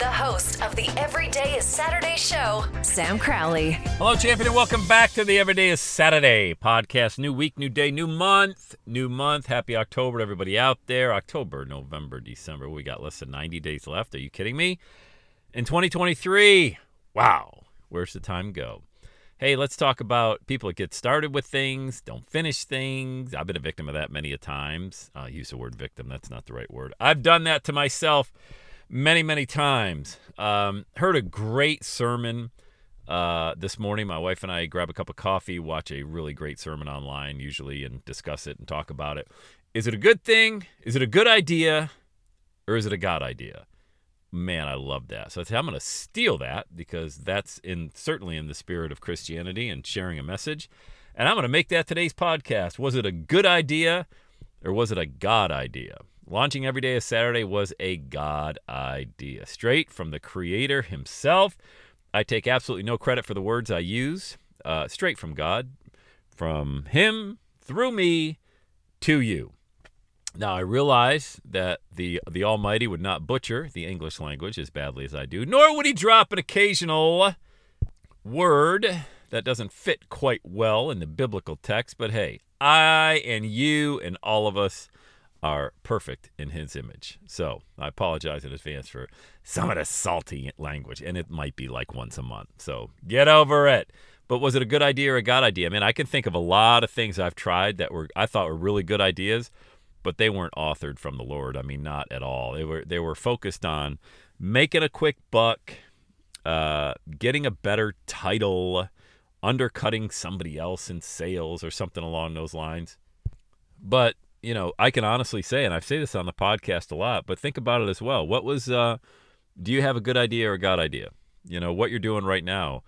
The host of the Everyday is Saturday show, Sam Crowley. Hello, champion, and welcome back to the Everyday is Saturday podcast. New week, new day, new month, new month. Happy October to everybody out there. October, November, December. We got less than 90 days left. Are you kidding me? In 2023, wow, where's the time go? Hey, let's talk about people that get started with things, don't finish things. I've been a victim of that many a times. I'll use the word victim, that's not the right word. I've done that to myself many, many times. Um, heard a great sermon uh, this morning. My wife and I grab a cup of coffee, watch a really great sermon online, usually, and discuss it and talk about it. Is it a good thing? Is it a good idea? Or is it a God idea? Man, I love that. So I am going to steal that because that's in certainly in the spirit of Christianity and sharing a message. And I'm going to make that today's podcast. Was it a good idea or was it a God idea? Launching every day of Saturday was a God idea, straight from the Creator Himself. I take absolutely no credit for the words I use, uh, straight from God, from Him, through me, to you. Now I realize that the the Almighty would not butcher the English language as badly as I do, nor would He drop an occasional word that doesn't fit quite well in the biblical text. But hey, I and you and all of us are perfect in his image. So I apologize in advance for some of the salty language, and it might be like once a month. So get over it. But was it a good idea or a God idea? I mean, I can think of a lot of things I've tried that were I thought were really good ideas, but they weren't authored from the Lord. I mean, not at all. They were they were focused on making a quick buck, uh, getting a better title, undercutting somebody else in sales or something along those lines. But you know, I can honestly say, and I say this on the podcast a lot, but think about it as well. What was, uh, do you have a good idea or a God idea? You know, what you're doing right now.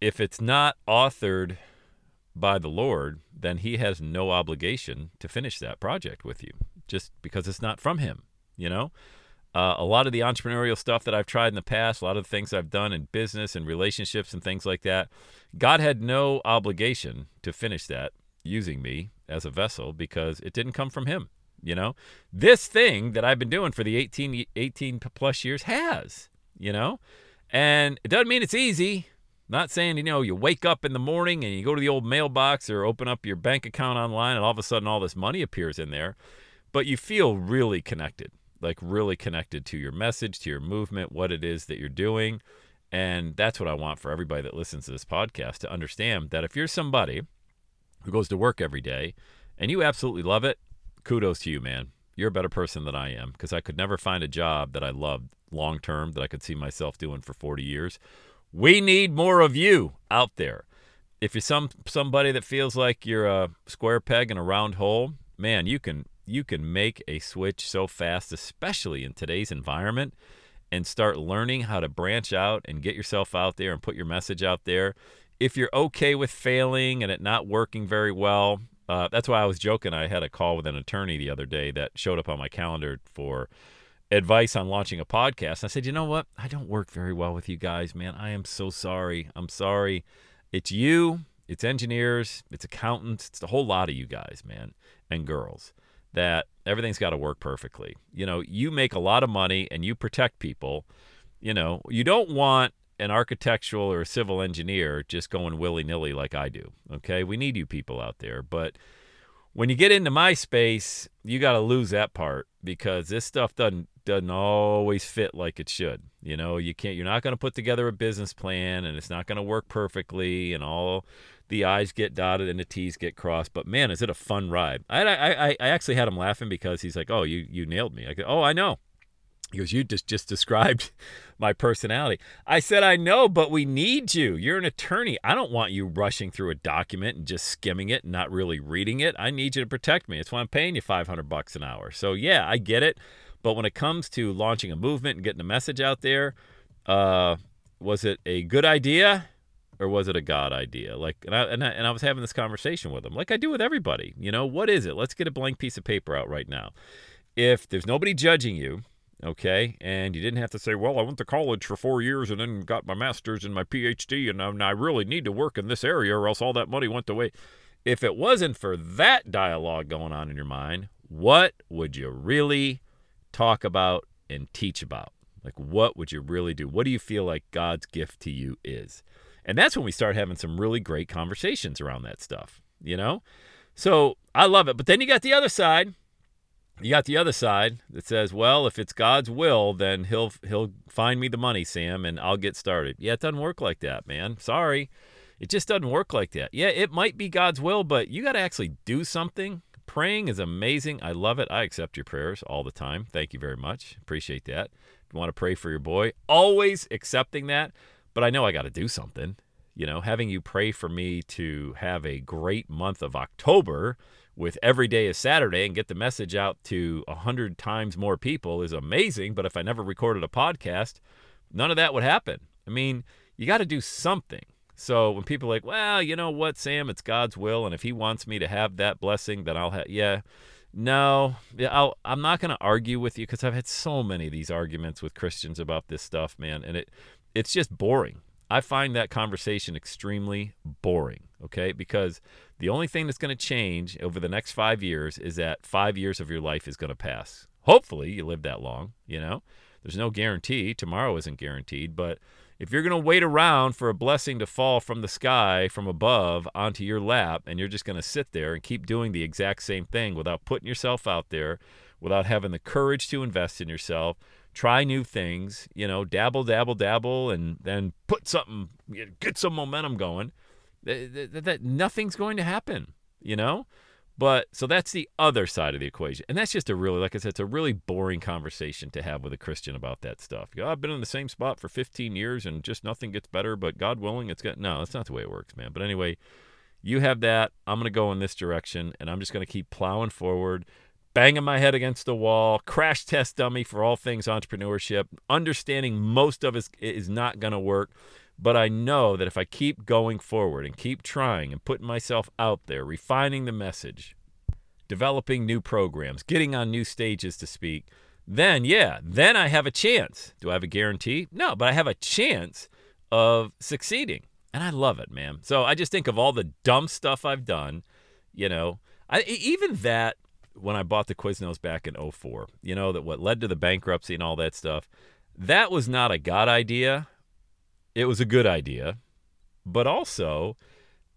If it's not authored by the Lord, then He has no obligation to finish that project with you just because it's not from Him, you know? Uh, a lot of the entrepreneurial stuff that I've tried in the past, a lot of the things I've done in business and relationships and things like that, God had no obligation to finish that using me as a vessel because it didn't come from him. You know, this thing that I've been doing for the 18, 18 plus years has, you know, and it doesn't mean it's easy. Not saying, you know, you wake up in the morning and you go to the old mailbox or open up your bank account online and all of a sudden all this money appears in there, but you feel really connected, like really connected to your message, to your movement, what it is that you're doing. And that's what I want for everybody that listens to this podcast to understand that if you're somebody who goes to work every day and you absolutely love it, kudos to you, man. You're a better person than I am because I could never find a job that I loved long term that I could see myself doing for 40 years. We need more of you out there. If you're some somebody that feels like you're a square peg in a round hole, man, you can you can make a switch so fast, especially in today's environment, and start learning how to branch out and get yourself out there and put your message out there if you're okay with failing and it not working very well, uh, that's why I was joking. I had a call with an attorney the other day that showed up on my calendar for advice on launching a podcast. I said, you know what? I don't work very well with you guys, man. I am so sorry. I'm sorry. It's you, it's engineers, it's accountants, it's a whole lot of you guys, man, and girls, that everything's got to work perfectly. You know, you make a lot of money and you protect people. You know, you don't want an architectural or a civil engineer just going willy nilly like I do. Okay, we need you people out there, but when you get into my space, you got to lose that part because this stuff doesn't doesn't always fit like it should. You know, you can't you're not going to put together a business plan and it's not going to work perfectly and all the I's get dotted and the T's get crossed. But man, is it a fun ride? I I, I actually had him laughing because he's like, "Oh, you you nailed me." I go, "Oh, I know." He goes, You just, just described my personality. I said, I know, but we need you. You're an attorney. I don't want you rushing through a document and just skimming it and not really reading it. I need you to protect me. That's why I'm paying you 500 bucks an hour. So, yeah, I get it. But when it comes to launching a movement and getting a message out there, uh, was it a good idea or was it a God idea? Like, and I, and I, and I was having this conversation with him, like I do with everybody. You know, what is it? Let's get a blank piece of paper out right now. If there's nobody judging you, okay, and you didn't have to say, well, I went to college for four years and then got my master's and my PhD, and I really need to work in this area or else all that money went away. If it wasn't for that dialogue going on in your mind, what would you really talk about and teach about? Like, what would you really do? What do you feel like God's gift to you is? And that's when we start having some really great conversations around that stuff, you know? So I love it. But then you got the other side. You got the other side that says, well, if it's God's will, then he'll he'll find me the money, Sam, and I'll get started. Yeah, it doesn't work like that, man. Sorry. It just doesn't work like that. Yeah, it might be God's will, but you got to actually do something Praying is amazing. I love it. I accept your prayers all the time. Thank you very much. Appreciate that. If you want to pray for your boy, always accepting that. But I know I got to do something. You know, having you pray for me to have a great month of October with every day is Saturday and get the message out to a hundred times more people is amazing. But if I never recorded a podcast, none of that would happen. I mean, you got to do something. So when people are like, well, you know what, Sam, it's God's will, and if He wants me to have that blessing, then I'll have. Yeah, no, I'll, I'm not going to argue with you because I've had so many of these arguments with Christians about this stuff, man, and it it's just boring. I find that conversation extremely boring. Okay, because the only thing that's going to change over the next five years is that five years of your life is going to pass. Hopefully, you live that long. You know, there's no guarantee. Tomorrow isn't guaranteed, but if you're going to wait around for a blessing to fall from the sky from above onto your lap and you're just going to sit there and keep doing the exact same thing without putting yourself out there, without having the courage to invest in yourself, try new things, you know, dabble, dabble, dabble, and then put something, get some momentum going, that, that, that nothing's going to happen, you know? But so that's the other side of the equation. And that's just a really, like I said, it's a really boring conversation to have with a Christian about that stuff. You I've been in the same spot for 15 years and just nothing gets better, but God willing, it's got, no, that's not the way it works, man. But anyway, you have that. I'm going to go in this direction and I'm just going to keep plowing forward, banging my head against the wall, crash test dummy for all things entrepreneurship, understanding most of it is not going to work but I know that if I keep going forward and keep trying and putting myself out there, refining the message, developing new programs, getting on new stages to speak, then yeah, then I have a chance. Do I have a guarantee? No, but I have a chance of succeeding. And I love it, man. So I just think of all the dumb stuff I've done, you know, I, even that when I bought the Quiznos back in 04, you know, that what led to the bankruptcy and all that stuff, that was not a God idea it was a good idea, but also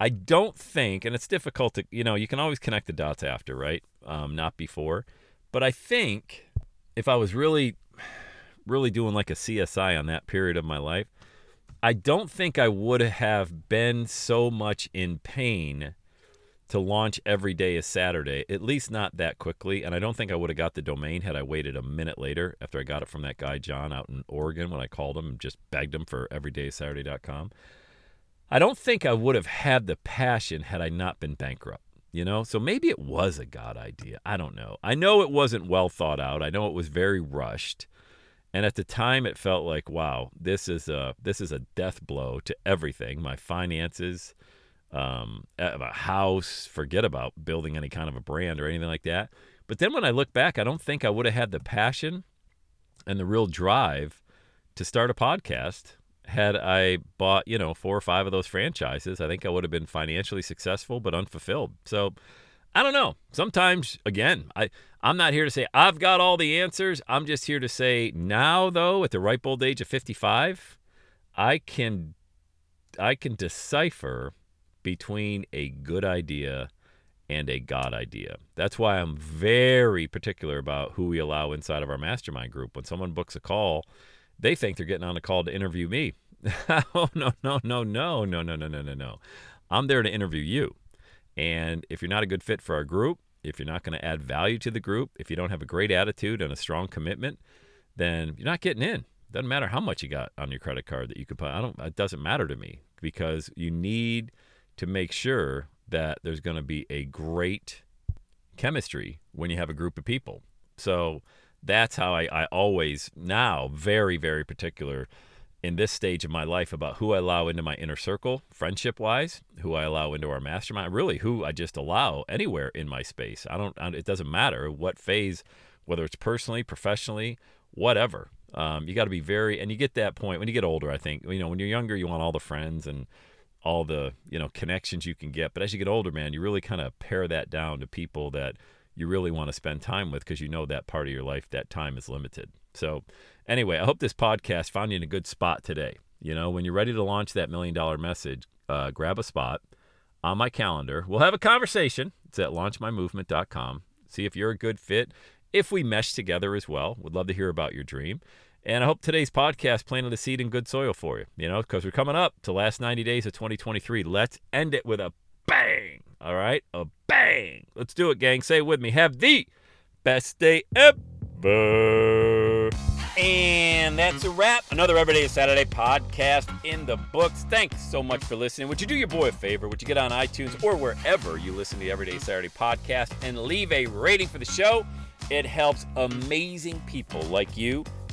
I don't think, and it's difficult to, you know, you can always connect the dots after, right? Um, not before. But I think if I was really, really doing like a CSI on that period of my life, I don't think I would have been so much in pain to launch every day is Saturday, at least not that quickly. And I don't think I would have got the domain had I waited a minute later after I got it from that guy, John, out in Oregon when I called him and just begged him for everydaysaturday.com. I don't think I would have had the passion had I not been bankrupt, you know? So maybe it was a God idea. I don't know. I know it wasn't well thought out. I know it was very rushed. And at the time it felt like, wow, this is a this is a death blow to everything. My finances, um, a house, forget about building any kind of a brand or anything like that. But then when I look back, I don't think I would have had the passion and the real drive to start a podcast had I bought, you know, four or five of those franchises. I think I would have been financially successful but unfulfilled. So I don't know. Sometimes, again, I, I'm not here to say I've got all the answers. I'm just here to say now, though, at the ripe old age of 55, I can I can decipher between a good idea and a God idea. That's why I'm very particular about who we allow inside of our mastermind group. When someone books a call, they think they're getting on a call to interview me. oh, no, no, no, no, no, no, no, no, no, no. I'm there to interview you. And if you're not a good fit for our group, if you're not going to add value to the group, if you don't have a great attitude and a strong commitment, then you're not getting in. Doesn't matter how much you got on your credit card that you could put. I don't. It doesn't matter to me because you need to make sure that there's going to be a great chemistry when you have a group of people. So that's how I, I always now very very particular in this stage of my life about who I allow into my inner circle, friendship wise, who I allow into our mastermind, really who I just allow anywhere in my space. I don't, it doesn't matter what phase, whether it's personally, professionally, whatever. Um, you got to be very, and you get that point when you get older. I think you know when you're younger, you want all the friends and all the you know connections you can get. But as you get older, man, you really kind of pare that down to people that you really want to spend time with because you know that part of your life that time is limited. So anyway, I hope this podcast found you in a good spot today. You know, when you're ready to launch that million dollar message, uh, grab a spot on my calendar. We'll have a conversation. It's at launchmymovement.com. See if you're a good fit. If we mesh together as well, would love to hear about your dream. And I hope today's podcast planted a seed in good soil for you, you know, because we're coming up to last 90 days of 2023. Let's end it with a bang. All right? A bang. Let's do it, gang. Say it with me. Have the best day ever. And that's a wrap. Another Everyday Saturday podcast in the books. Thanks so much for listening. Would you do your boy a favor? Would you get on iTunes or wherever you listen to the Everyday Saturday podcast and leave a rating for the show? It helps amazing people like you